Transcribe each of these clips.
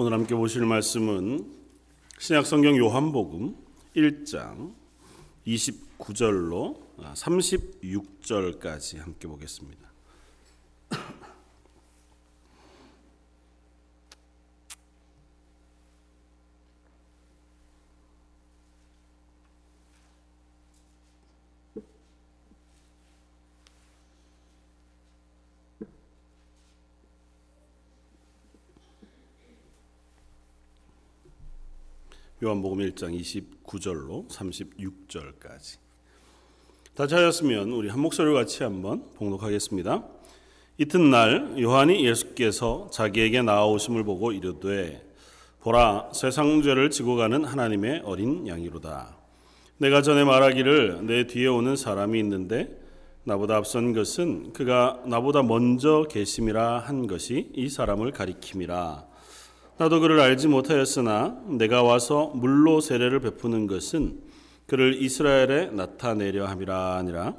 오늘 함께 보실 말씀은 신약 성경 요한복음 1장 29절로 36절까지 함께 보겠습니다. 요한복음 1장 29절로 36절까지. 다 찾았으면 우리 한 목소리로 같이 한번 봉독하겠습니다. 이튿날 요한이 예수께서 자기에게 나아오심을 보고 이르되 보라 세상 죄를 지고 가는 하나님의 어린 양이로다. 내가 전에 말하기를 내 뒤에 오는 사람이 있는데 나보다 앞선 것은 그가 나보다 먼저 계심이라 한 것이 이 사람을 가리킴이라. 나도 그를 알지 못하였으나 내가 와서 물로 세례를 베푸는 것은 그를 이스라엘에 나타내려 함이라 아니라.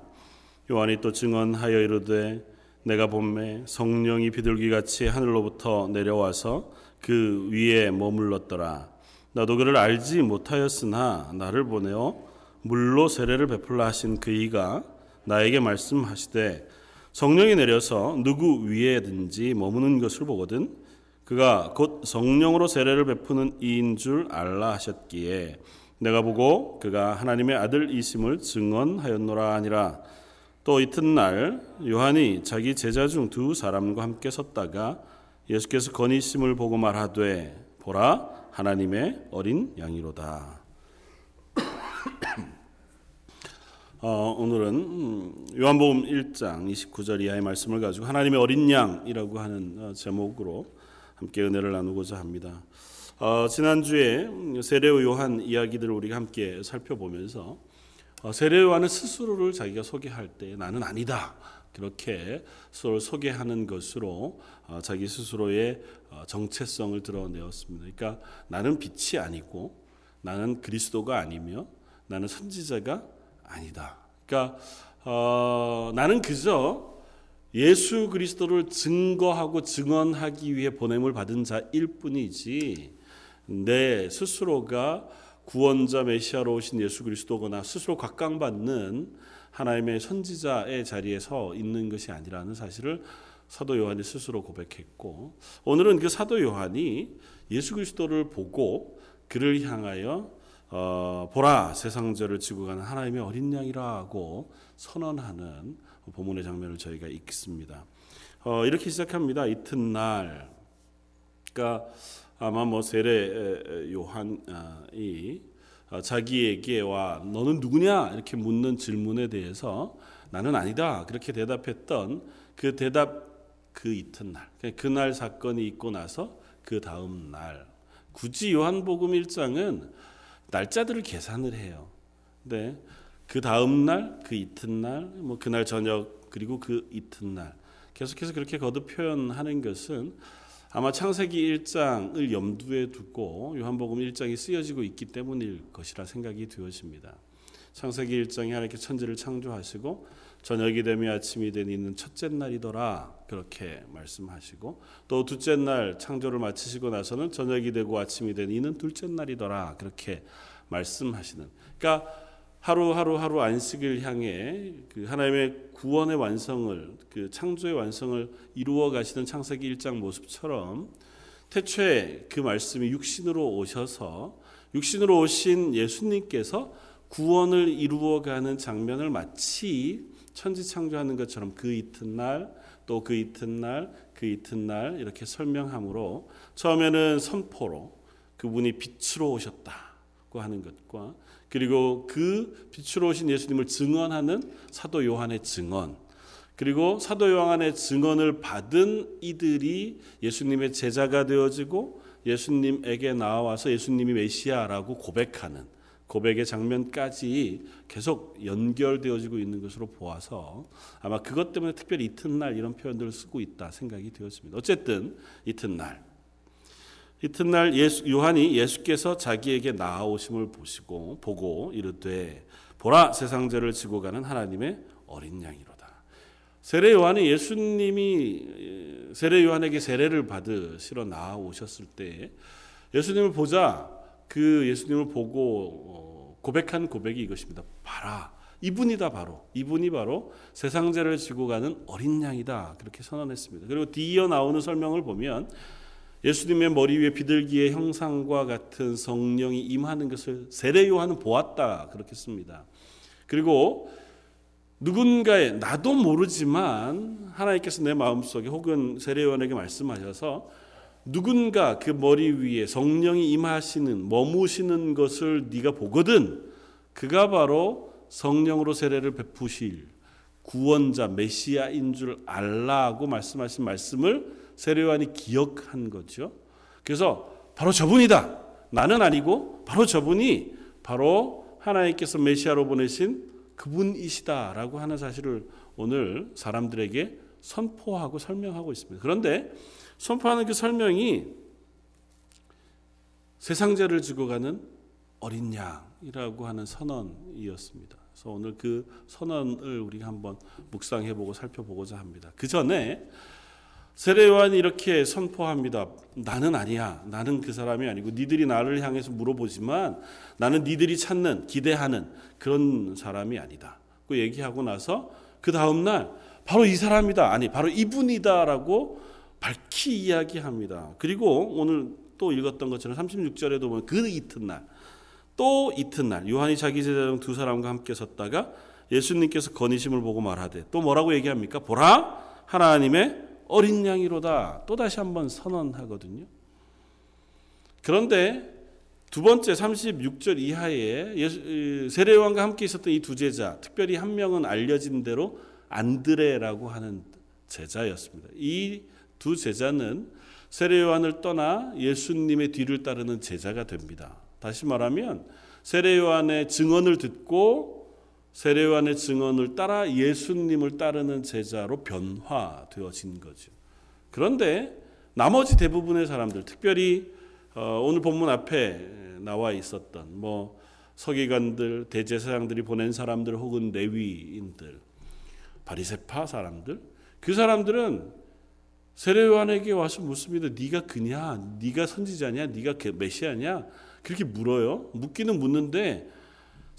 요한이 또 증언하여 이르되 내가 본매 성령이 비둘기 같이 하늘로부터 내려와서 그 위에 머물렀더라. 나도 그를 알지 못하였으나 나를 보내어 물로 세례를 베풀라 하신 그이가 나에게 말씀하시되 성령이 내려서 누구 위에든지 머무는 것을 보거든 그가 곧 성령으로 세례를 베푸는 이인 줄 알라 하셨기에 내가 보고 그가 하나님의 아들 이심을 증언하였노라 아니라 또 이튿날 요한이 자기 제자 중 두 사람과 함께 섰다가 예수께서 건의심을 보고 말하되 보라 하나님의 어린 양이로다. 어, 오늘은 요한복음 1장 29절 이하의 말씀을 가지고 하나님의 어린 양이라고 하는 어, 제목으로 함께 은혜를 나누고자 합니다. 어, 지난주에 세례 요한 이야기들을 우리가 함께 살펴보면서 어, 세례 요한은 스스로를 자기가 소개할 때 나는 아니다. 그렇게 스스로를 소개하는 것으로 어, 자기 스스로의 어, 정체성을 드러내었습니다. 그러니까 나는 빛이 아니고 나는 그리스도가 아니며 나는 선지자가 아니다. 그러니까 어, 나는 그저 예수 그리스도를 증거하고 증언하기 위해 보냄을 받은 자일 뿐이지 내 스스로가 구원자 메시아로 오신 예수 그리스도거나 스스로 각광받는 하나님의 선지자의 자리에 서 있는 것이 아니라는 사실을 사도 요한이 스스로 고백했고 오늘은 그 사도 요한이 예수 그리스도를 보고 그를 향하여 어, 보라 세상 죄를 지고 가는 하나님의 어린 양이라고 선언하는 본문의 장면을 저희가 읽습니다. 어, 이렇게 시작합니다. 이튿날, 그러니까 아마 뭐 세례 요한이 어, 자기에게와 너는 누구냐 이렇게 묻는 질문에 대해서 나는 아니다 그렇게 대답했던 그 대답 그 이튿날 그날 사건이 있고 나서 그 다음 날 굳이 요한복음 1장은 날짜들을 계산을 해요. 네. 그 다음 날, 그 이튿날, 뭐 그날 저녁 그리고 그 이튿날. 계속해서 그렇게 거듭 표현하는 것은 아마 창세기 1장을 염두에 두고 요한복음 1장이 쓰여지고 있기 때문일 것이라 생각이 되어집니다. 창세기 1장에 하나님께 천지를 창조하시고 저녁이 되며 아침이 되니 있는 첫째 날이더라. 그렇게 말씀하시고 또 둘째 날 창조를 마치시고 나서는 저녁이 되고 아침이 되니 이는 둘째 날이더라. 그렇게 말씀하시는. 그러니까 하루하루 하루 안식을 향해 그 하나님의 구원의 완성을 그 창조의 완성을 이루어 가시는 창세기 1장 모습처럼 태초에 그 말씀이 육신으로 오셔서 육신으로 오신 예수님께서 구원을 이루어 가는 장면을 마치 천지 창조하는 것처럼 그 이튿날 또 그 이튿날 그 이튿날 이렇게 설명함으로 처음에는 선포로 그분이 빛으로 오셨다고 하는 것과 그리고 그 빛으로 오신 예수님을 증언하는 사도 요한의 증언, 그리고 사도 요한의 증언을 받은 이들이 예수님의 제자가 되어지고 예수님에게 나와서 예수님이 메시아라고 고백하는 고백의 장면까지 계속 연결되어지고 있는 것으로 보아서 아마 그것 때문에 특별히 이튿날 이런 표현들을 쓰고 있다 생각이 되었습니다. 어쨌든 이튿날 이튿날 예수, 요한이 예수께서 자기에게 나아오심을 보시고 보고 이르되 보라 세상 죄를 지고 가는 하나님의 어린 양이로다. 세례 요한이 예수님이 세례 요한에게 세례를 받으시러 나오셨을 때 예수님을 보자 그 예수님을 보고 어, 고백한 고백이 이것입니다. 봐라. 이분이다 바로 이분이 바로 세상 죄를 지고 가는 어린 양이다 그렇게 선언했습니다. 그리고 뒤이어 나오는 설명을 보면 예수님의 머리 위에 비둘기의 형상과 같은 성령이 임하는 것을 세례 요한은 보았다 그렇게 씁니다. 그리고 누군가의 나도 모르지만 하나님께서 내 마음속에 혹은 세례 요한에게 말씀하셔서 누군가 그 머리 위에 성령이 임하시는 머무시는 것을 네가 보거든 그가 바로 성령으로 세례를 베푸실 구원자 메시아인 줄 알라고 말씀하신 말씀을 세례요한이 기억한 거죠. 그래서 바로 저분이다. 나는 아니고 바로 저분이 바로 하나님께서 메시아로 보내신 그분이시다라고 하는 사실을 오늘 사람들에게 선포하고 설명하고 있습니다. 그런데 선포하는 그 설명이 세상죄를 지고 가는 어린 양이라고 하는 선언이었습니다. 그래서 오늘 그 선언을 우리가 한번 묵상해 보고 살펴보고자 합니다. 그 전에 세례 요한이 이렇게 선포합니다. 나는 아니야. 나는 그 사람이 아니고 니들이 나를 향해서 물어보지만 나는 니들이 찾는 기대하는 그런 사람이 아니다. 그 얘기하고 나서 그 다음 날 바로 이 사람이다. 아니 바로 이분이다라고 밝히 이야기합니다. 그리고 오늘 또 읽었던 것처럼 36절에도 보면 그 이튿날 또 이튿날 요한이 자기 제자 중두 사람과 함께 섰다가 예수님께서 건의심을 보고 말하되 또 뭐라고 얘기합니까? 보라 하나님의 어린 양이로다. 또 다시 한번 선언하거든요. 그런데 두 번째 36절 이하에 세례요한과 함께 있었던 이 두 제자, 특별히 한 명은 알려진 대로 안드레라고 하는 제자였습니다. 이 두 제자는 세례요한을 떠나 예수님의 뒤를 따르는 제자가 됩니다. 다시 말하면 세례요한의 증언을 듣고 세례요한의 증언을 따라 예수님을 따르는 제자로 변화되어진 거죠. 그런데 나머지 대부분의 사람들, 특별히 어, 오늘 본문 앞에 나와 있었던 뭐 서기관들, 대제사장들이 보낸 사람들 혹은 레위인들, 바리새파 사람들, 그 사람들은 세례요한에게 와서 묻습니다. 네가 그냐? 네가 선지자냐? 네가 그 메시아냐? 그렇게 물어요. 묻기는 묻는데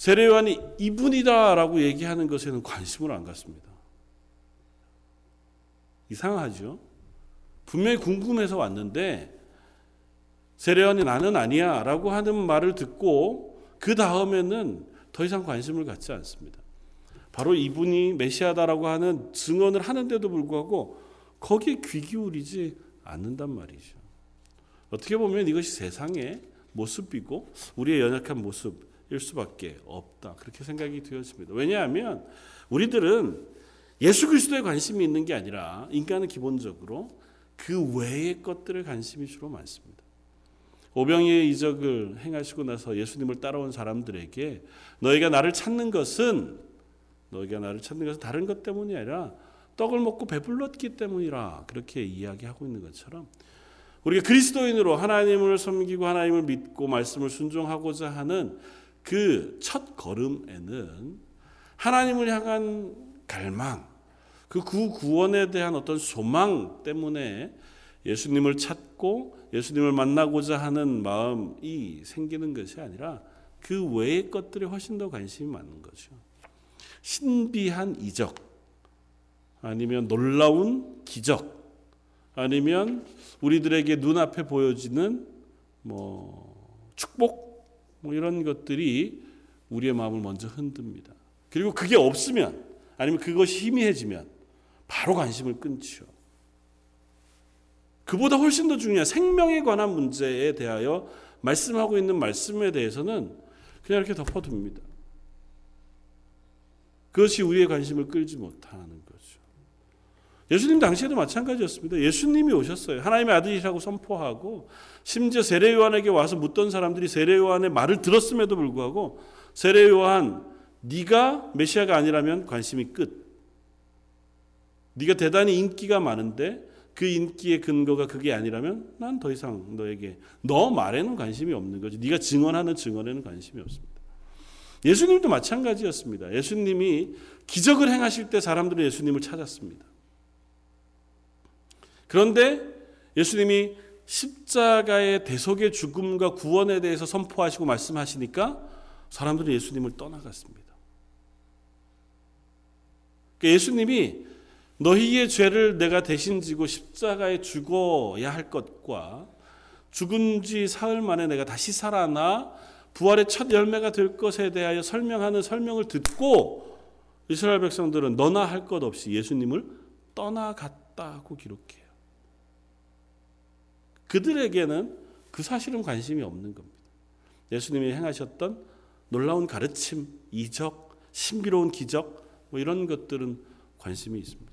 세례요한이 이분이다라고 얘기하는 것에는 관심을 안 갖습니다. 이상하죠? 분명히 궁금해서 왔는데 세례요한이 나는 아니야라고 하는 말을 듣고 그 다음에는 더 이상 관심을 갖지 않습니다. 바로 이분이 메시아다라고 하는 증언을 하는데도 불구하고 거기에 귀 기울이지 않는단 말이죠. 어떻게 보면 이것이 세상의 모습이고 우리의 연약한 모습 일 수밖에 없다. 그렇게 생각이 되었습니다. 왜냐하면 우리들은 예수 그리스도에 관심이 있는 게 아니라 인간은 기본적으로 그 외의 것들에 관심이 주로 많습니다. 오병이의 이적을 행하시고 나서 예수님을 따라온 사람들에게 너희가 나를 찾는 것은 너희가 나를 찾는 것은 다른 것 때문이 아니라 떡을 먹고 배불렀기 때문이라 그렇게 이야기하고 있는 것처럼 우리가 그리스도인으로 하나님을 섬기고 하나님을 믿고 말씀을 순종하고자 하는 그 첫 걸음에는 하나님을 향한 갈망, 그 구원에 대한 어떤 소망 때문에 예수님을 찾고 예수님을 만나고자 하는 마음이 생기는 것이 아니라 그 외의 것들에 훨씬 더 관심이 많은 거죠. 신비한 이적, 아니면 놀라운 기적, 아니면 우리들에게 눈앞에 보여지는 뭐 축복 뭐 이런 것들이 우리의 마음을 먼저 흔듭니다. 그리고 그게 없으면 아니면 그것이 희미해지면 바로 관심을 끊죠. 그보다 훨씬 더 중요한 생명에 관한 문제에 대하여 말씀하고 있는 말씀에 대해서는 그냥 이렇게 덮어둡니다. 그것이 우리의 관심을 끌지 못하는 예수님 당시에도 마찬가지였습니다. 예수님이 오셨어요. 하나님의 아들이라고 선포하고 심지어 세례 요한에게 와서 묻던 사람들이 세례 요한의 말을 들었음에도 불구하고 세례 요한 네가 메시아가 아니라면 관심이 끝. 네가 대단히 인기가 많은데 그 인기의 근거가 그게 아니라면 난 더 이상 너에게 너 말에는 관심이 없는 거지. 네가 증언하는 증언에는 관심이 없습니다. 예수님도 마찬가지였습니다. 예수님이 기적을 행하실 때 사람들은 예수님을 찾았습니다. 그런데 예수님이 십자가의 대속의 죽음과 구원에 대해서 선포하시고 말씀하시니까 사람들은 예수님을 떠나갔습니다. 그러니까 예수님이 너희의 죄를 내가 대신 지고 십자가에 죽어야 할 것과 죽은 지 사흘 만에 내가 다시 살아나 부활의 첫 열매가 될 것에 대하여 설명하는 설명을 듣고 이스라엘 백성들은 너나 할 것 없이 예수님을 떠나갔다고 기록해요. 그들에게는 그 사실은 관심이 없는 겁니다. 예수님이 행하셨던 놀라운 가르침, 이적, 신비로운 기적 뭐 이런 것들은 관심이 있습니다.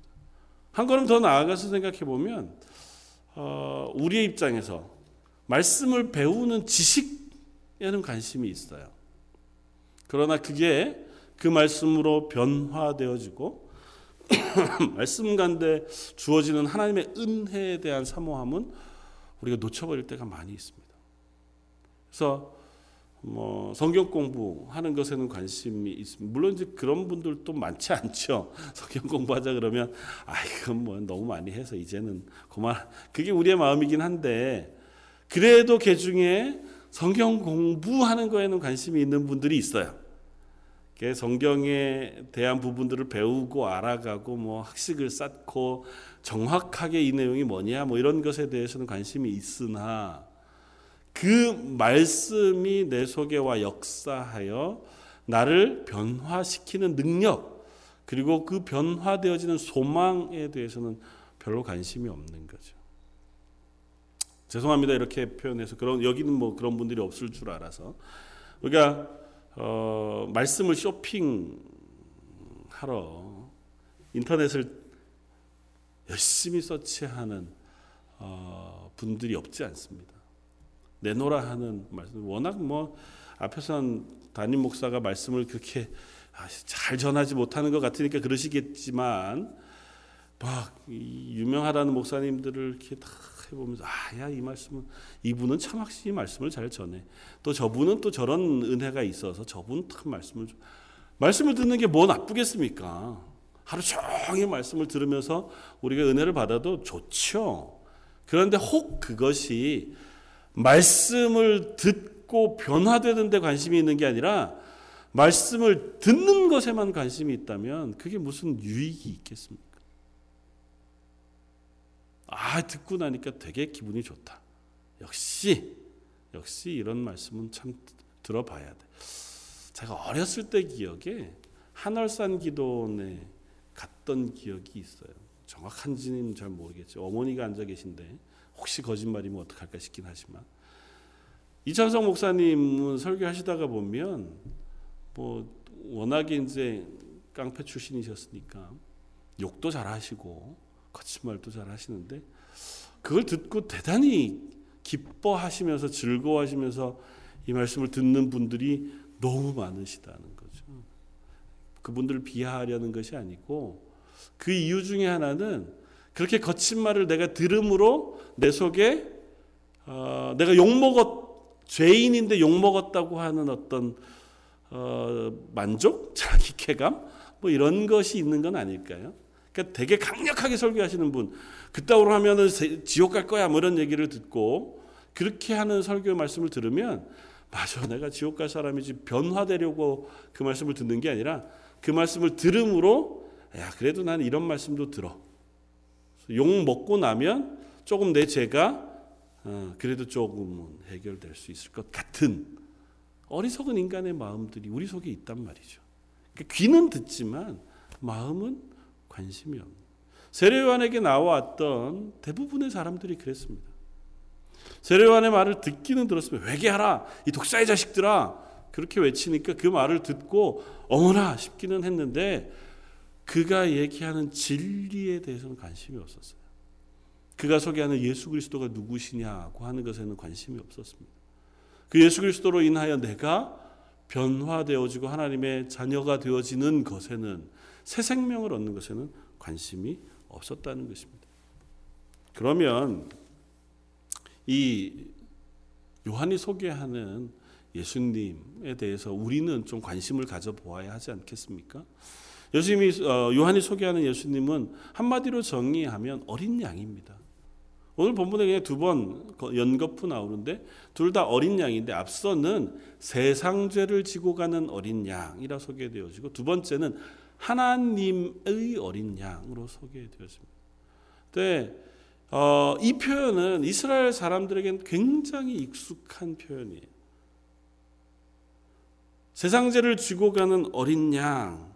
한 걸음 더 나아가서 생각해 보면 어, 우리의 입장에서 말씀을 배우는 지식에는 관심이 있어요. 그러나 그게 그 말씀으로 변화되어지고 말씀 가운데 주어지는 하나님의 은혜에 대한 사모함은 우리가 놓쳐버릴 때가 많이 있습니다. 그래서 뭐 성경 공부하는 것에는 관심이 있습니다. 물론 이제 그런 분들도 많지 않죠. 성경 공부하자 그러면 아 이건 뭐 너무 많이 해서 이제는 그만 그게 우리의 마음이긴 한데 그래도 개 중에 성경 공부하는 거에는 관심이 있는 분들이 있어요. 성경에 대한 부분들을 배우고 알아가고 뭐 학식을 쌓고 정확하게 이 내용이 뭐냐 뭐 이런 것에 대해서는 관심이 있으나 그 말씀이 내 속에 와 역사하여 나를 변화시키는 능력 그리고 그 변화되어지는 소망에 대해서는 별로 관심이 없는 거죠. 죄송합니다 이렇게 표현해서 그런 여기는 뭐 그런 분들이 없을 줄 알아서 우리가 어, 말씀을 쇼핑하러 인터넷을 열심히 서치하는 어, 분들이 없지 않습니다. 내놓으라 하는 말씀 워낙 뭐 앞에서 담임 목사가 말씀을 그렇게 아, 잘 전하지 못하는 것 같으니까 그러시겠지만 막 유명하다는 목사님들을 이렇게 다 해보면서 아야 이 말씀은 이분은 참 확실히 말씀을 잘 전해 또 저분은 또 저런 은혜가 있어서 저분 참 말씀을 말씀을 듣는 게 뭐 나쁘겠습니까? 하루 종일 말씀을 들으면서 우리가 은혜를 받아도 좋죠. 그런데 혹 그것이 말씀을 듣고 변화되는 데 관심이 있는 게 아니라 말씀을 듣는 것에만 관심이 있다면 그게 무슨 유익이 있겠습니까? 아, 듣고 나니까 되게 기분이 좋다. 역시, 역시 이런 말씀은 참 들어봐야 돼. 제가 어렸을 때 기억에 한월산 기도원에 갔던 기억이 있어요. 정확한지는 잘 모르겠죠. 어머니가 앉아 계신데 혹시 거짓말이면 어떡할까 싶긴 하지만 이찬성 목사님은 설교하시다가 보면 뭐 워낙에 이제 깡패 출신이셨으니까 욕도 잘 하시고 거짓말도 잘 하시는데 그걸 듣고 대단히 기뻐하시면서 즐거워하시면서 이 말씀을 듣는 분들이 너무 많으시다는. 그분들을 비하하려는 것이 아니고 그 이유 중에 하나는 그렇게 거친 말을 내가 들음으로 내 속에 어, 내가 욕 먹었 죄인인데 욕 먹었다고 하는 어떤 어, 만족, 자기 쾌감? 뭐 이런 것이 있는 건 아닐까요? 그러니까 되게 강력하게 설교하시는 분, 그따위로 하면은 지옥 갈 거야 뭐 이런 얘기를 듣고 그렇게 하는 설교 말씀을 들으면 맞아 내가 지옥 갈 사람이지 변화되려고 그 말씀을 듣는 게 아니라 그 말씀을 들음으로 야 그래도 난 이런 말씀도 들어 욕 먹고 나면 조금 내 죄가 어, 그래도 조금은 해결될 수 있을 것 같은 어리석은 인간의 마음들이 우리 속에 있단 말이죠. 그러니까 귀는 듣지만 마음은 관심이 없는. 세례요한에게 나왔던 대부분의 사람들이 그랬습니다. 세례요한의 말을 듣기는 들었으면 회개하라 이 독사의 자식들아 그렇게 외치니까 그 말을 듣고 어머나 싶기는 했는데 그가 얘기하는 진리에 대해서는 관심이 없었어요. 그가 소개하는 예수 그리스도가 누구시냐고 하는 것에는 관심이 없었습니다. 그 예수 그리스도로 인하여 내가 변화되어지고 하나님의 자녀가 되어지는 것에는 새 생명을 얻는 것에는 관심이 없었다는 것입니다. 그러면 이 요한이 소개하는 예수님에 대해서 우리는 좀 관심을 가져 보아야 하지 않겠습니까? 예수님이 어, 요한이 소개하는 예수님은 한마디로 정의하면 어린 양입니다. 오늘 본문에 그냥 두 번 연거푸 나오는데 둘 다 어린 양인데 앞서는 세상 죄를 지고 가는 어린 양이라 소개되어지고 두 번째는 하나님의 어린 양으로 소개되었습니다. 근데 어, 이 표현은 이스라엘 사람들에게는 굉장히 익숙한 표현이에요. 세상 죄를 지고 가는 어린 양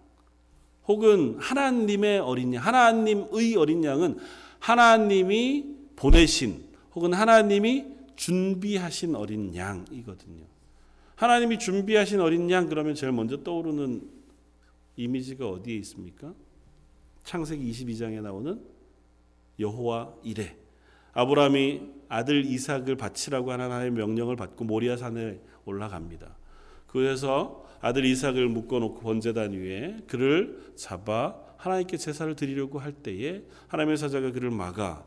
혹은 하나님의 어린 양, 하나님의 어린 양은 하나님이 보내신 혹은 하나님이 준비하신 어린 양이거든요. 하나님이 준비하신 어린 양 그러면 제일 먼저 떠오르는 이미지가 어디에 있습니까? 창세기 22장에 나오는 여호와 이레. 아브라함이 아들 이삭을 바치라고 하나님의 명령을 받고 모리아 산에 올라갑니다. 그래서 아들 이삭을 묶어놓고 번제단 위에 그를 잡아 하나님께 제사를 드리려고 할 때에 하나님의 사자가 그를 막아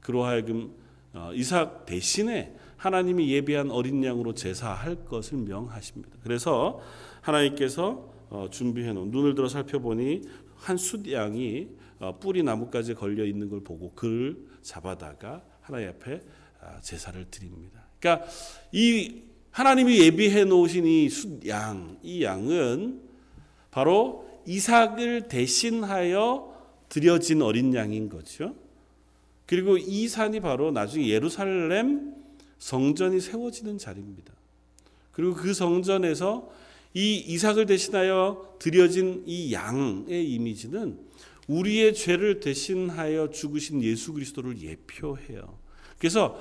그로 하여금 어, 이삭 대신에 하나님이 예비한 어린 양으로 제사할 것을 명하십니다. 그래서 하나님께서 어, 준비해 놓은 눈을 들어 살펴보니 한 숫양이 어, 뿌리 나무까지 걸려 있는 걸 보고 그를 잡아다가 하나님 앞에 아, 제사를 드립니다. 그러니까 이 하나님이 예비해 놓으신 이 숫양, 이 양은 바로 이삭을 대신하여 드려진 어린 양인 거죠. 그리고 이 산이 바로 나중에 예루살렘 성전이 세워지는 자리입니다. 그리고 그 성전에서 이 이삭을 대신하여 드려진 이 양의 이미지는 우리의 죄를 대신하여 죽으신 예수 그리스도를 예표해요. 그래서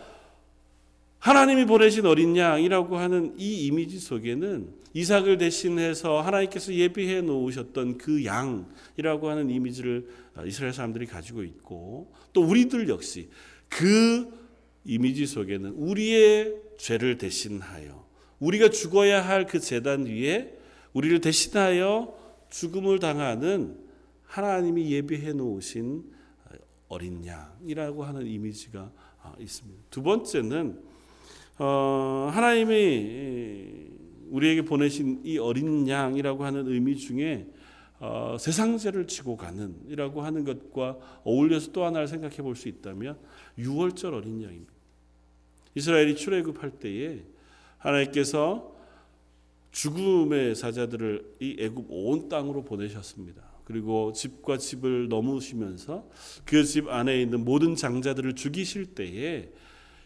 하나님이 보내신 어린 양이라고 하는 이 이미지 속에는 이삭을 대신해서 하나님께서 예비해 놓으셨던 그 양이라고 하는 이미지를 이스라엘 사람들이 가지고 있고 또 우리들 역시 그 이미지 속에는 우리의 죄를 대신하여 우리가 죽어야 할 그 재단 위에 우리를 대신하여 죽음을 당하는 하나님이 예비해 놓으신 어린 양이라고 하는 이미지가 있습니다. 두 번째는 어, 하나님이 우리에게 보내신 이 어린 양이라고 하는 의미 중에 어, 세상죄를 지고 가는이라고 하는 것과 어울려서 또 하나를 생각해 볼 수 있다면 유월절 어린 양입니다. 이스라엘이 출애굽할 때에 하나님께서 죽음의 사자들을 이 애굽 온 땅으로 보내셨습니다. 그리고 집과 집을 넘으시면서 그 집 안에 있는 모든 장자들을 죽이실 때에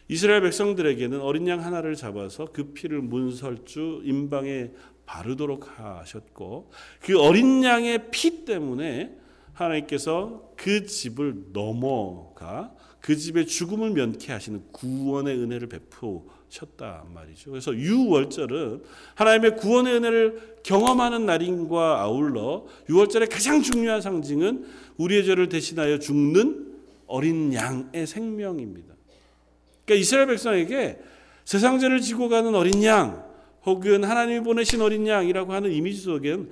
이스라엘 백성들에게는 어린 양 하나를 잡아서 그 피를 문설주 임방에 바르도록 하셨고 그 어린 양의 피 때문에 하나님께서 그 집을 넘어가 그 집의 죽음을 면케 하시는 구원의 은혜를 베푸셨단 말이죠. 그래서 유월절은 하나님의 구원의 은혜를 경험하는 날인과 아울러 유월절의 가장 중요한 상징은 우리의 죄를 대신하여 죽는 어린 양의 생명입니다. 그러니까 이스라엘 백성에게 세상 죄를 지고 가는 어린 양 혹은 하나님이 보내신 어린 양이라고 하는 이미지 속엔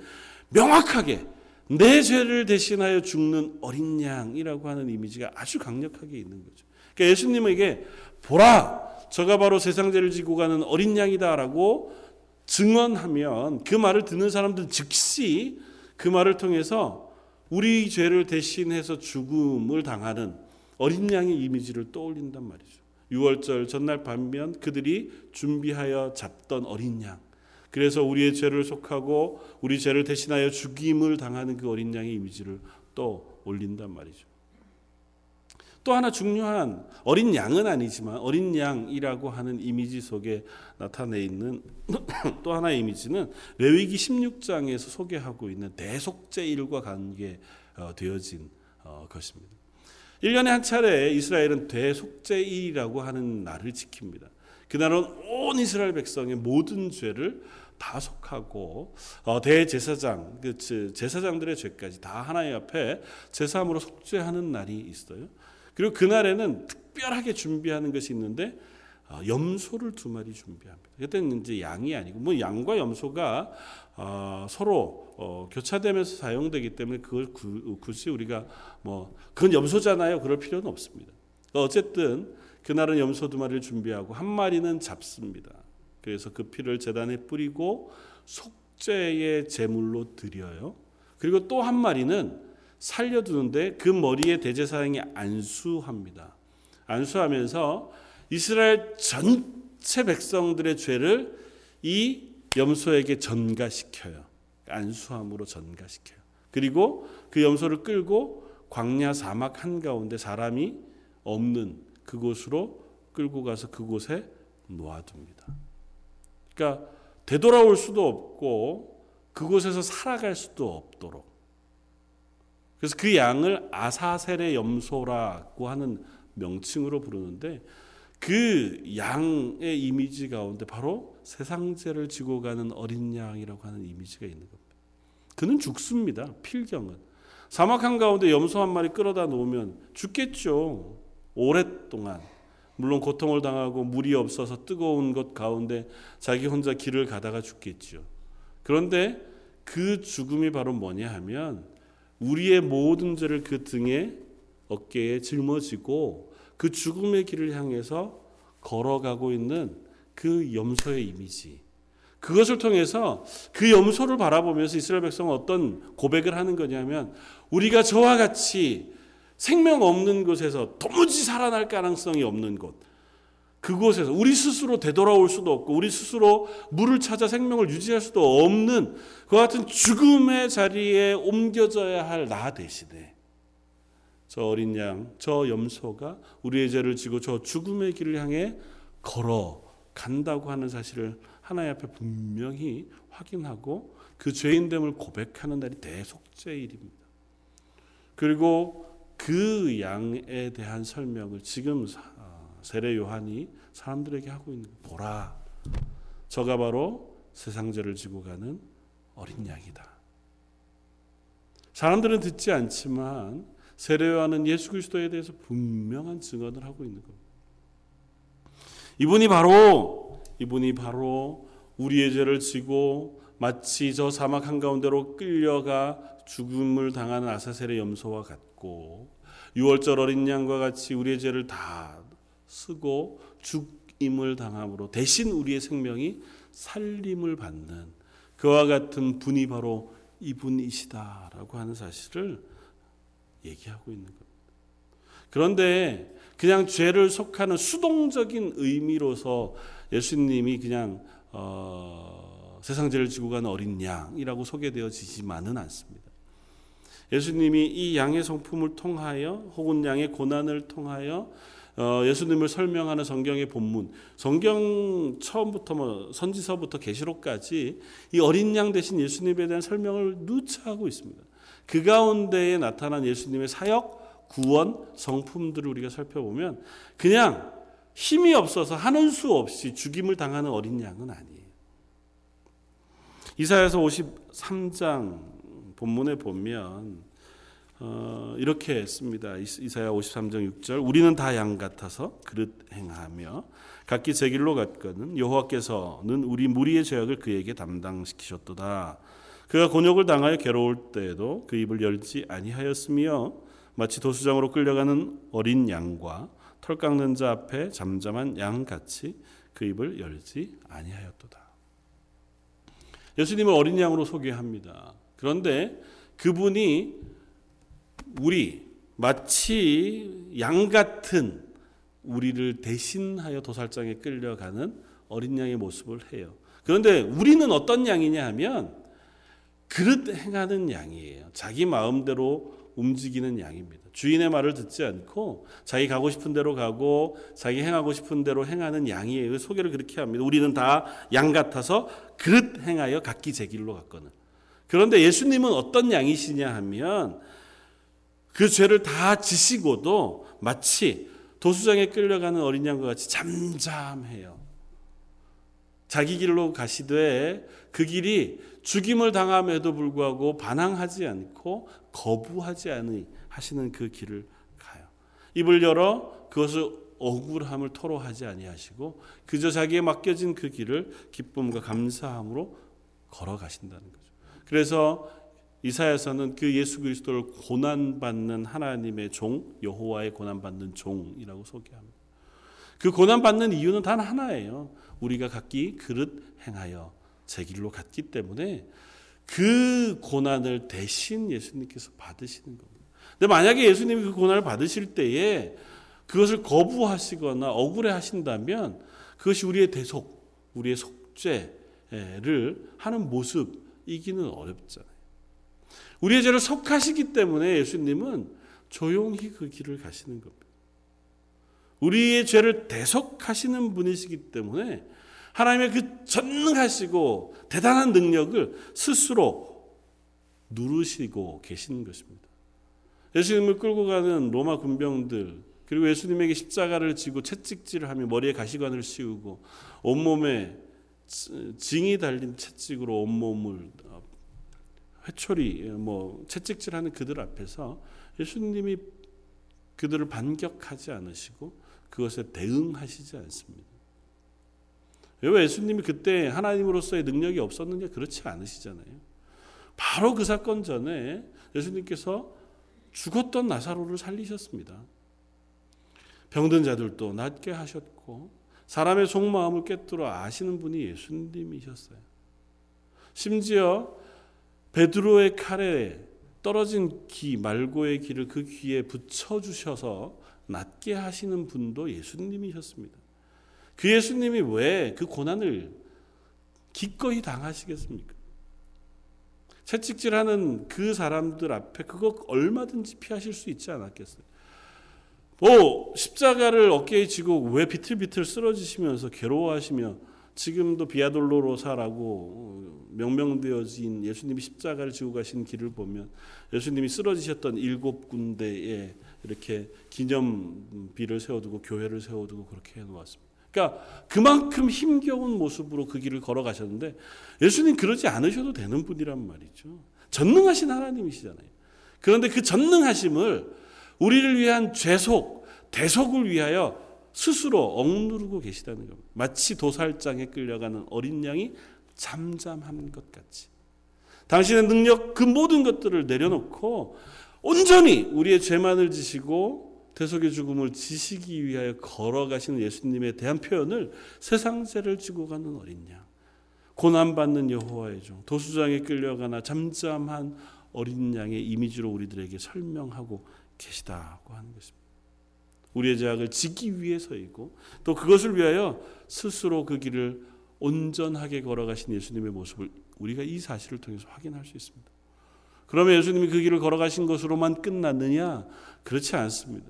명확하게 내 죄를 대신하여 죽는 어린 양이라고 하는 이미지가 아주 강력하게 있는 거죠. 그러니까 예수님에게 보라 저가 바로 세상 죄를 지고 가는 어린 양이다라고 증언하면 그 말을 듣는 사람들 즉시 그 말을 통해서 우리 죄를 대신해서 죽음을 당하는 어린 양의 이미지를 떠올린단 말이죠. 6월절 전날 반면 그들이 준비하여 잡던 어린 양. 그래서 우리의 죄를 속하고 우리 죄를 대신하여 죽임을 당하는 그 어린 양의 이미지를 또 올린단 말이죠. 또 하나 중요한 어린 양은 아니지만 어린 양이라고 하는 이미지 속에 나타내 있는 또 하나의 이미지는 레위기 16장에서 소개하고 있는 대속죄일과 관계되어진 어, 것입니다. 1년에 한 차례 이스라엘은 대속죄일이라고 하는 날을 지킵니다. 그날은 온 이스라엘 백성의 모든 죄를 다 속하고 어, 대제사장 그 제사장들의 죄까지 다 하나님 앞에 제사함으로 속죄하는 날이 있어요. 그리고 그날에는 특별하게 준비하는 것이 있는데 어, 염소를 두 마리 준비합니다. 그때는 이제 양이 아니고 뭐 양과 염소가 어, 서로 어, 교차되면서 사용되기 때문에 그걸 구, 굳이 우리가 뭐 그건 염소잖아요. 그럴 필요는 없습니다. 어쨌든 그날은 염소 두 마리를 준비하고 한 마리는 잡습니다. 그래서 그 피를 재단에 뿌리고 속죄의 제물로 드려요. 그리고 또 한 마리는 살려두는데 그 머리에 대제사장이 안수합니다. 안수하면서 이스라엘 전체 백성들의 죄를 이 염소에게 전가시켜요. 안수함으로 전가시켜요. 그리고 그 염소를 끌고 광야 사막 한가운데 사람이 없는 그곳으로 끌고 가서 그곳에 놓아둡니다. 그러니까 되돌아올 수도 없고 그곳에서 살아갈 수도 없도록. 그래서 그 양을 아사셀의 염소라고 하는 명칭으로 부르는데 그 양의 이미지 가운데 바로 세상죄를 지고 가는 어린 양이라고 하는 이미지가 있는 겁니다. 그는 죽습니다. 필경은. 사막 한가운데 염소 한 마리 끌어다 놓으면 죽겠죠. 오랫동안. 물론 고통을 당하고 물이 없어서 뜨거운 것 가운데 자기 혼자 길을 가다가 죽겠죠. 그런데 그 죽음이 바로 뭐냐 하면 우리의 모든 죄를 그 등에 어깨에 짊어지고 그 죽음의 길을 향해서 걸어가고 있는 그 염소의 이미지. 그것을 통해서 그 염소를 바라보면서 이스라엘 백성은 어떤 고백을 하는 거냐면 우리가 저와 같이 생명 없는 곳에서 도무지 살아날 가능성이 없는 곳. 그곳에서 우리 스스로 되돌아올 수도 없고 우리 스스로 물을 찾아 생명을 유지할 수도 없는 그 같은 죽음의 자리에 옮겨져야 할 나 대신에 저 어린 양, 저 염소가 우리의 죄를 지고 저 죽음의 길을 향해 걸어 간다고 하는 사실을 하나님 앞에 분명히 확인하고 그 죄인됨을 고백하는 날이 대속죄일입니다. 그리고 그 양에 대한 설명을 지금 세례 요한이 사람들에게 하고 있는 보라 저가 바로 세상 죄를 지고 가는 어린 양이다. 사람들은 듣지 않지만 세례 요한은 예수 그리스도에 대해서 분명한 증언을 하고 있는 겁니다. 이분이 바로 이분이 바로 우리의 죄를 지고 마치 저 사막 한가운데로 끌려가 죽음을 당하는 아사셀의 염소와 같고 유월절 어린 양과 같이 우리의 죄를 다 쓰고 죽임을 당함으로 대신 우리의 생명이 살림을 받는 그와 같은 분이 바로 이분이시다라고 하는 사실을 얘기하고 있는 겁니다. 그런데 그냥 죄를 속하는 수동적인 의미로서 예수님이 그냥 어, 세상 죄를 지고 가는 어린 양이라고 소개되어지지만은 않습니다. 예수님이 이 양의 성품을 통하여 혹은 양의 고난을 통하여 어, 예수님을 설명하는 성경의 본문, 성경 처음부터 뭐 선지서부터 계시록까지 이 어린 양 대신 예수님에 대한 설명을 누차 하고 있습니다. 그 가운데에 나타난 예수님의 사역, 구원, 성품들을 우리가 살펴보면 그냥 힘이 없어서 하는 수 없이 죽임을 당하는 어린 양은 아니에요. 이사야서 53장 본문에 보면 어, 이렇게 했습니다. 이사야 53장 6절 우리는 다 양 같아서 그릇 행하며 각기 제 길로 갔거든 여호와께서는 우리 무리의 죄악을 그에게 담당시키셨도다. 그가 곤욕을 당하여 괴로울 때에도 그 입을 열지 아니하였으며 마치 도수장으로 끌려가는 어린 양과 털 깎는 자 앞에 잠잠한 양 같이 그 입을 열지 아니하였도다. 예수님을 어린 양으로 소개합니다. 그런데 그분이 우리 마치 양 같은 우리를 대신하여 도살장에 끌려가는 어린 양의 모습을 해요. 그런데 우리는 어떤 양이냐 하면 그릇 행하는 양이에요. 자기 마음대로 움직이는 양입니다. 주인의 말을 듣지 않고 자기 가고 싶은 대로 가고 자기 행하고 싶은 대로 행하는 양이에요. 소개를 그렇게 합니다. 우리는 다 양 같아서 그릇 행하여 각기 제 길로 갔거든. 그런데 예수님은 어떤 양이시냐 하면 그 죄를 다 지시고도 마치 도수장에 끌려가는 어린 양과 같이 잠잠해요. 자기 길로 가시되 그 길이 죽임을 당함에도 불구하고 반항하지 않고 거부하지 않으 하시는 그 길을 가요. 입을 열어 그것을 억울함을 토로하지 아니하시고 그저 자기에 맡겨진 그 길을 기쁨과 감사함으로 걸어가신다는 거죠. 그래서 이사야서는 그 예수 그리스도를 고난 받는 하나님의 종 여호와의 고난 받는 종이라고 소개합니다. 그 고난 받는 이유는 단 하나예요. 우리가 각기 그릇 행하여 제 길로 갔기 때문에 그 고난을 대신 예수님께서 받으시는 겁니다. 근데 만약에 예수님이 그 고난을 받으실 때에 그것을 거부하시거나 억울해 하신다면 그것이 우리의 대속, 우리의 속죄를 하는 모습이기는 어렵잖아요. 우리의 죄를 속하시기 때문에 예수님은 조용히 그 길을 가시는 겁니다. 우리의 죄를 대속하시는 분이시기 때문에 하나님의 그 전능하시고 대단한 능력을 스스로 누르시고 계시는 것입니다. 예수님을 끌고 가는 로마 군병들 그리고 예수님에게 십자가를 지고 채찍질을 하며 머리에 가시관을 씌우고 온몸에 징이 달린 채찍으로 온몸을 회초리 뭐 채찍질하는 그들 앞에서 예수님이 그들을 반격하지 않으시고 그것에 대응하시지 않습니다. 왜 예수님이 그때 하나님으로서의 능력이 없었느냐 그렇지 않으시잖아요. 바로 그 사건 전에 예수님께서 죽었던 나사로를 살리셨습니다. 병든 자들도 낫게 하셨고 사람의 속마음을 꿰뚫어 아시는 분이 예수님이셨어요. 심지어 베드로의 칼에 떨어진 기 말고의 기를 그 귀에 붙여 주셔서 낫게 하시는 분도 예수님이셨습니다. 그 예수님이 왜 그 고난을 기꺼이 당하시겠습니까? 채찍질하는 그 사람들 앞에 그거 얼마든지 피하실 수 있지 않았겠어요? 오 십자가를 어깨에 지고 왜 비틀비틀 쓰러지시면서 괴로워하시며 지금도 비아돌로로사라고 명명되어진 예수님이 십자가를 지고 가신 길을 보면 예수님이 쓰러지셨던 일곱 군데에 이렇게 기념비를 세워두고 교회를 세워두고 그렇게 해놓았습니다. 그러니까 그만큼 힘겨운 모습으로 그 길을 걸어가셨는데 예수님 그러지 않으셔도 되는 분이란 말이죠. 전능하신 하나님이시잖아요. 그런데 그 전능하심을 우리를 위한 죄속, 대속을 위하여 스스로 억누르고 계시다는 겁니다. 마치 도살장에 끌려가는 어린 양이 잠잠한 것 같이. 당신의 능력 그 모든 것들을 내려놓고 온전히 우리의 죄만을 지시고 대속의 죽음을 지시기 위하여 걸어가시는 예수님에 대한 표현을 세상 죄를 지고 가는 어린 양, 고난받는 여호와의 종, 도수장에 끌려가나 잠잠한 어린 양의 이미지로 우리들에게 설명하고 계시다고 하는 것입니다. 우리의 죄악을 지기 위해서이고 또 그것을 위하여 스스로 그 길을 온전하게 걸어가신 예수님의 모습을 우리가 이 사실을 통해서 확인할 수 있습니다. 그러면 예수님이 그 길을 걸어가신 것으로만 끝났느냐? 그렇지 않습니다.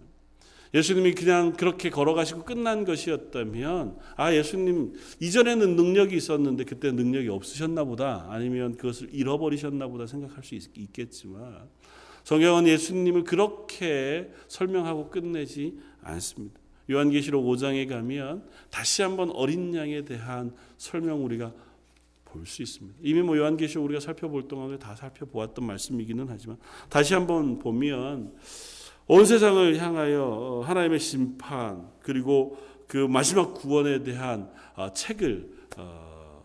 예수님이 그냥 그렇게 걸어가시고 끝난 것이었다면 아 예수님 이전에는 능력이 있었는데 그때 능력이 없으셨나 보다 아니면 그것을 잃어버리셨나 보다 생각할 수 있, 겠지만 성경은 예수님을 그렇게 설명하고 끝내지 않습니다. 요한계시록 5장에 가면 다시 한번 어린 양에 대한 설명 우리가 볼 수 있습니다. 이미 뭐 요한계시록 우리가 살펴볼 동안에 다 살펴보았던 말씀이기는 하지만 다시 한번 보면 온 세상을 향하여 어, 하나님의 심판 그리고 그 마지막 구원에 대한 어, 책을 어,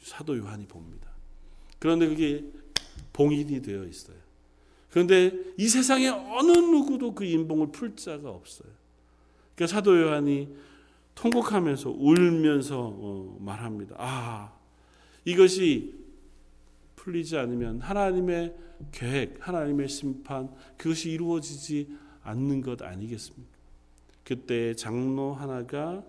사도 요한이 봅니다. 그런데 그게 봉인이 되어 있어요. 그런데 이 세상에 어느 누구도 그 인봉을 풀 자가 없어요. 그러니까 사도 요한이 통곡하면서 울면서 말합니다. 아, 이것이 풀리지 않으면 하나님의 계획, 하나님의 심판 그것이 이루어지지 않는 것 아니겠습니까? 그때 장로 하나가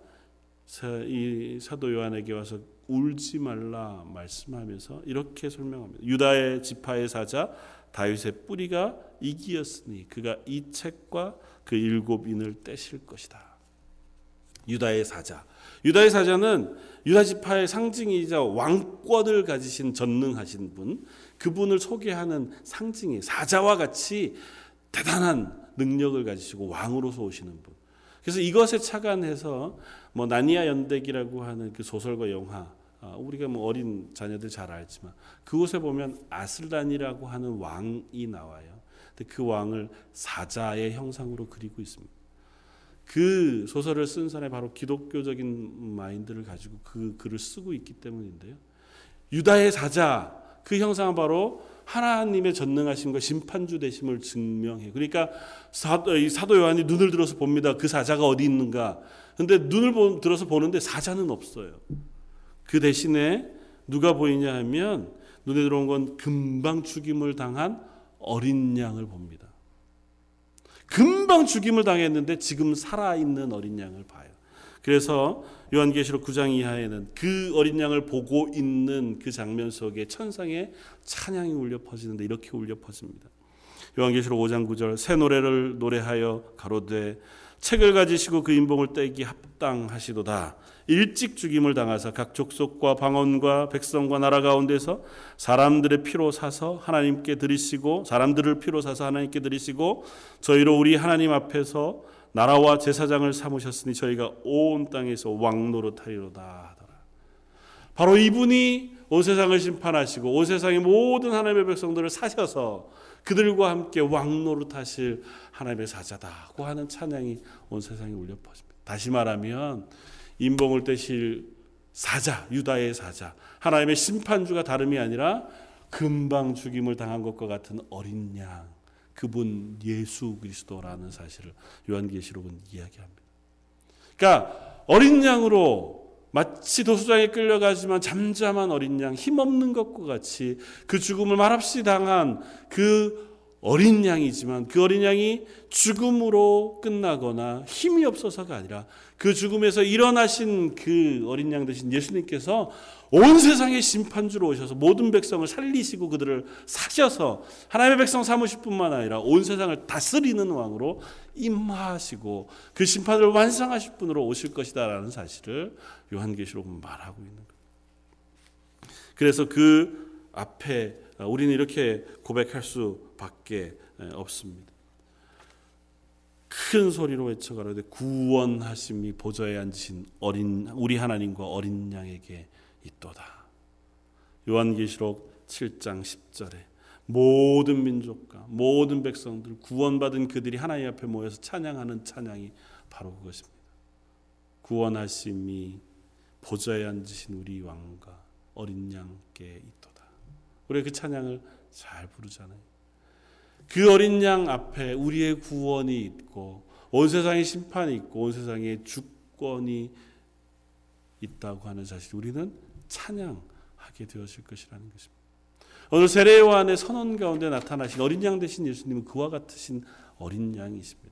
이 사도 요한에게 와서 울지 말라 말씀하면서 이렇게 설명합니다. 유다의 지파의 사자 다윗의 뿌리가 이기였으니 그가 이 책과 그 일곱 인을 떼실 것이다. 유다의 사자. 유다의 사자는 유다 지파의 상징이자 왕권을 가지신 전능하신 분, 그분을 소개하는 상징이 사자와 같이 대단한 능력을 가지시고 왕으로서 오시는 분. 그래서 이것에 착안해서 뭐 나니아 연대기라고 하는 그 소설과 영화 아, 우리가 뭐 어린 자녀들 잘 알지만 그곳에 보면 아슬란이라고 하는 왕이 나와요. 근데 그 왕을 사자의 형상으로 그리고 있습니다. 그 소설을 쓴 사람이 바로 기독교적인 마인드를 가지고 그 글을 쓰고 있기 때문인데요. 유다의 사자 그 형상은 바로 하나님의 전능하심과 심판주 되심을 증명해. 그러니까 사도, 요한이 눈을 들어서 봅니다. 그 사자가 어디 있는가. 근데 눈을 들어서 보는데 사자는 없어요. 그 대신에 누가 보이냐 하면 눈에 들어온 건 금방 죽임을 당한 어린 양을 봅니다. 금방 죽임을 당했는데 지금 살아있는 어린 양을 봐요. 그래서 요한계시록 9장 이하에는 그 어린 양을 보고 있는 그 장면 속에 천상의 찬양이 울려 퍼지는데 이렇게 울려 퍼집니다. 요한계시록 5장 9절 새 노래를 노래하여 가로되 책을 가지시고 그 인봉을 떼기 합당하시도다. 일찍 죽임을 당하사 각 족속과 방언과 백성과 나라 가운데서 사람들의 피로 사서 하나님께 드리시고 사람들을 피로 사서 하나님께 드리시고 저희로 우리 하나님 앞에서 나라와 제사장을 삼으셨으니 저희가 온 땅에서 왕 노릇하리로다 하더라. 바로 이분이 온 세상을 심판하시고 온 세상의 모든 하나님의 백성들을 사셔서 그들과 함께 왕 노릇하실 하나님의 사자다고 하는 찬양이 온 세상에 울려 퍼집니다. 다시 말하면 인봉을 떼실 사자, 유다의 사자, 하나님의 심판주가 다름이 아니라 금방 죽임을 당한 것과 같은 어린 양, 그분 예수 그리스도라는 사실을 요한계시록은 이야기합니다. 그러니까 어린 양으로 마치 도수장에 끌려가지만 잠잠한 어린 양, 힘없는 것과 같이 그 죽음을 말없이 당한 그 어린 양이지만 그 어린 양이 죽음으로 끝나거나 힘이 없어서가 아니라 그 죽음에서 일어나신 그 어린 양 되신 예수님께서 온 세상의 심판주로 오셔서 모든 백성을 살리시고 그들을 사셔서 하나님의 백성 삼으실 뿐만 아니라 온 세상을 다스리는 왕으로 임하시고 그 심판을 완성하실 분으로 오실 것이다라는 사실을 요한계시록은 말하고 있는 거예요. 그래서 그 앞에 우리는 이렇게 고백할 수밖에 없습니다. 큰 소리로 외쳐가로되 구원하심이 보좌에 앉으신 어린 우리 하나님과 어린 양에게 있도다. 요한계시록 7장 10절에 모든 민족과 모든 백성들 구원받은 그들이 하나님 앞에 모여서 찬양하는 찬양이 바로 그것입니다. 구원하심이 보좌에 앉으신 우리 왕과 어린 양께 있도다. 우리 그 찬양을 잘 부르잖아요. 그 어린 양 앞에 우리의 구원이 있고 온 세상의 심판이 있고 온 세상의 주권이 있다고 하는 사실 우리는 찬양하게 되어질 것이라는 것입니다. 오늘 세례 요한의 선언 가운데 나타나신 어린 양 되신 예수님은 그와 같으신 어린 양이십니다.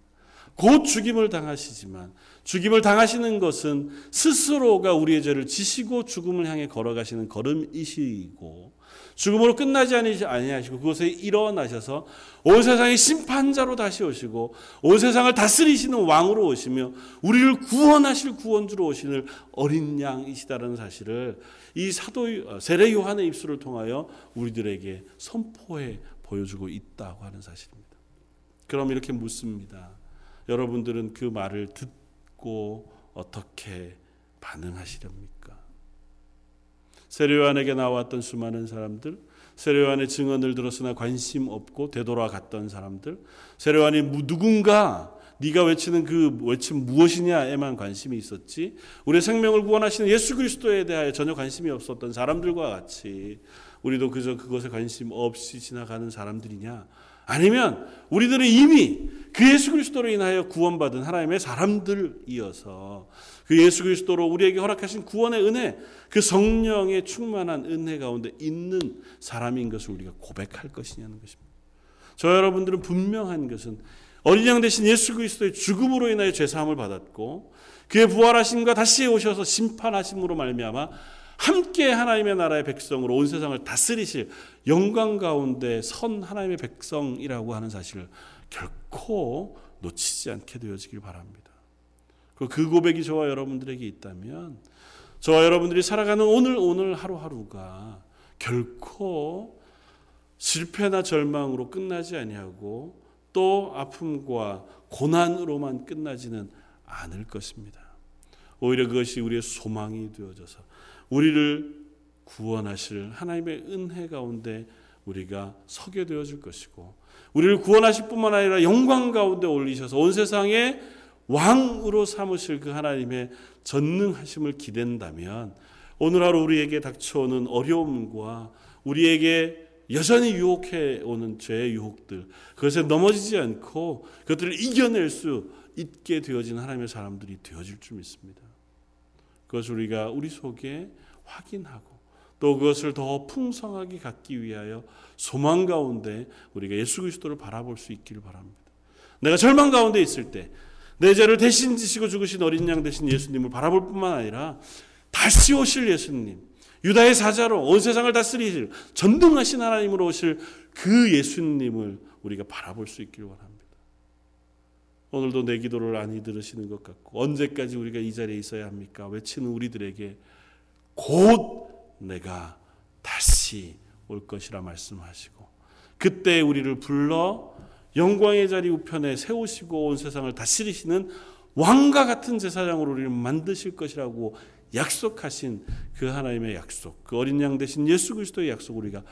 곧 죽임을 당하시지만 죽임을 당하시는 것은 스스로가 우리의 죄를 지시고 죽음을 향해 걸어가시는 걸음이시고 죽음으로 끝나지 아니하시고 그곳에 일어나셔서 온 세상의 심판자로 다시 오시고 온 세상을 다스리시는 왕으로 오시며 우리를 구원하실 구원주로 오시는 어린 양이시다는 사실을 이 사도 세례 요한의 입술을 통하여 우리들에게 선포해 보여주고 있다고 하는 사실입니다. 그럼 이렇게 묻습니다. 여러분들은 그 말을 듣고 어떻게 반응하시렵니까? 세례요한에게 나왔던 수많은 사람들, 세례요한의 증언을 들었으나 관심 없고 되돌아갔던 사람들, 세례요한이 누군가 네가 외치는 그 외침 무엇이냐에만 관심이 있었지 우리 생명을 구원하시는 예수 그리스도에 대하여 전혀 관심이 없었던 사람들과 같이 우리도 그저 그것에 관심 없이 지나가는 사람들이냐? 아니면 우리들은 이미 그 예수 그리스도로 인하여 구원받은 하나님의 사람들이어서 그 예수 그리스도로 우리에게 허락하신 구원의 은혜, 그 성령의 충만한 은혜 가운데 있는 사람인 것을 우리가 고백할 것이냐는 것입니다. 저 여러분들은 분명한 것은 어린 양 대신 예수 그리스도의 죽음으로 인하여 죄 사함을 받았고 그의 부활하심과 다시 오셔서 심판하심으로 말미암아 함께 하나님의 나라의 백성으로 온 세상을 다스리실 영광 가운데 선 하나님의 백성이라고 하는 사실을 결코 놓치지 않게 되어지길 바랍니다. 그 고백이 저와 여러분들에게 있다면 저와 여러분들이 살아가는 오늘 오늘 하루하루가 결코 실패나 절망으로 끝나지 아니하고 또 아픔과 고난으로만 끝나지는 않을 것입니다. 오히려 그것이 우리의 소망이 되어져서 우리를 구원하실 하나님의 은혜 가운데 우리가 서게 되어질 것이고 우리를 구원하실 뿐만 아니라 영광 가운데 올리셔서 온 세상에 왕으로 삼으실 그 하나님의 전능하심을 기댄다면 오늘 하루 우리에게 닥쳐오는 어려움과 우리에게 여전히 유혹해 오는 죄의 유혹들 그것에 넘어지지 않고 그것들을 이겨낼 수 있게 되어진 하나님의 사람들이 되어질 줄 믿습니다. 그것을 우리가 우리 속에 확인하고 또 그것을 더 풍성하게 갖기 위하여 소망 가운데 우리가 예수 그리스도를 바라볼 수 있기를 바랍니다. 내가 절망 가운데 있을 때 내 죄를 대신 지시고 죽으신 어린 양 대신 예수님을 바라볼 뿐만 아니라 다시 오실 예수님, 유다의 사자로 온 세상을 다스리실 전능하신 하나님으로 오실 그 예수님을 우리가 바라볼 수 있기를 원합니다. 오늘도 내 기도를 안히 들으시는 것 같고 언제까지 우리가 이 자리에 있어야 합니까? 외치는 우리들에게 곧 내가 다시 올 것이라 말씀하시고 그때 우리를 불러 영광의 자리 우편에 세우시고 온 세상을 다스리시는 왕과 같은 제사장으로 우리를 만드실 것이라고 약속하신 그 하나님의 약속, 그 어린 양 대신 예수 그리스도의 약속 우리가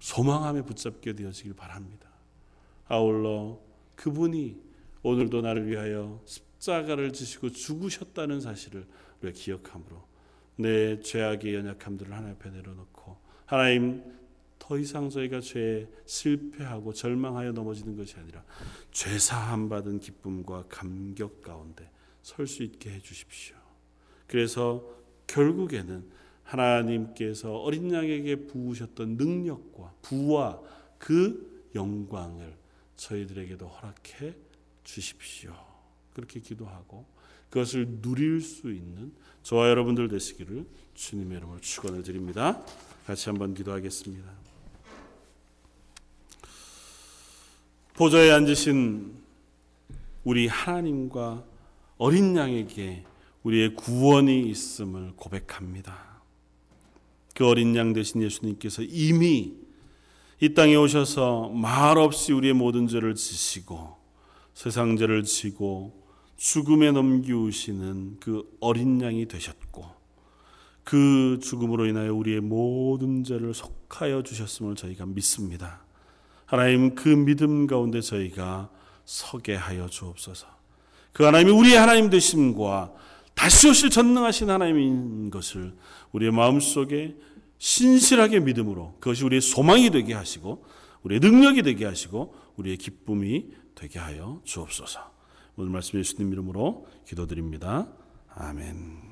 소망함에 붙잡게 되어지길 바랍니다. 아울러 그분이 오늘도 나를 위하여 십자가를 지시고 죽으셨다는 사실을 기억함으로 내 죄악의 연약함들을 하나님 앞에 내려놓고 하나님 더 이상 저희가 죄에 실패하고 절망하여 넘어지는 것이 아니라 죄 사함 받은 기쁨과 감격 가운데 설 수 있게 해 주십시오. 그래서 결국에는 하나님께서 어린 양에게 부으셨던 능력과 부와 그 영광을 저희들에게도 허락해 주십시오. 그렇게 기도하고 그것을 누릴 수 있는 저와 여러분들 되시기를 주님의 이름으로 축원을 드립니다. 같이 한번 기도하겠습니다. 보좌에 앉으신 우리 하나님과 어린 양에게 우리의 구원이 있음을 고백합니다. 그 어린 양 되신 예수님께서 이미 이 땅에 오셔서 말 없이 우리의 모든 죄를 지시고 세상 죄를 지고 죽음에 넘기우시는 그 어린 양이 되셨고 그 죽음으로 인하여 우리의 모든 죄를 속하여 주셨음을 저희가 믿습니다. 하나님 그 믿음 가운데 저희가 서게 하여 주옵소서. 그 하나님이 우리의 하나님 되심과 다시 오실 전능하신 하나님인 것을 우리의 마음속에 신실하게 믿음으로 그것이 우리의 소망이 되게 하시고 우리의 능력이 되게 하시고 우리의 기쁨이 되게 하여 주옵소서. 오늘 말씀 예수님 이름으로 기도드립니다. 아멘.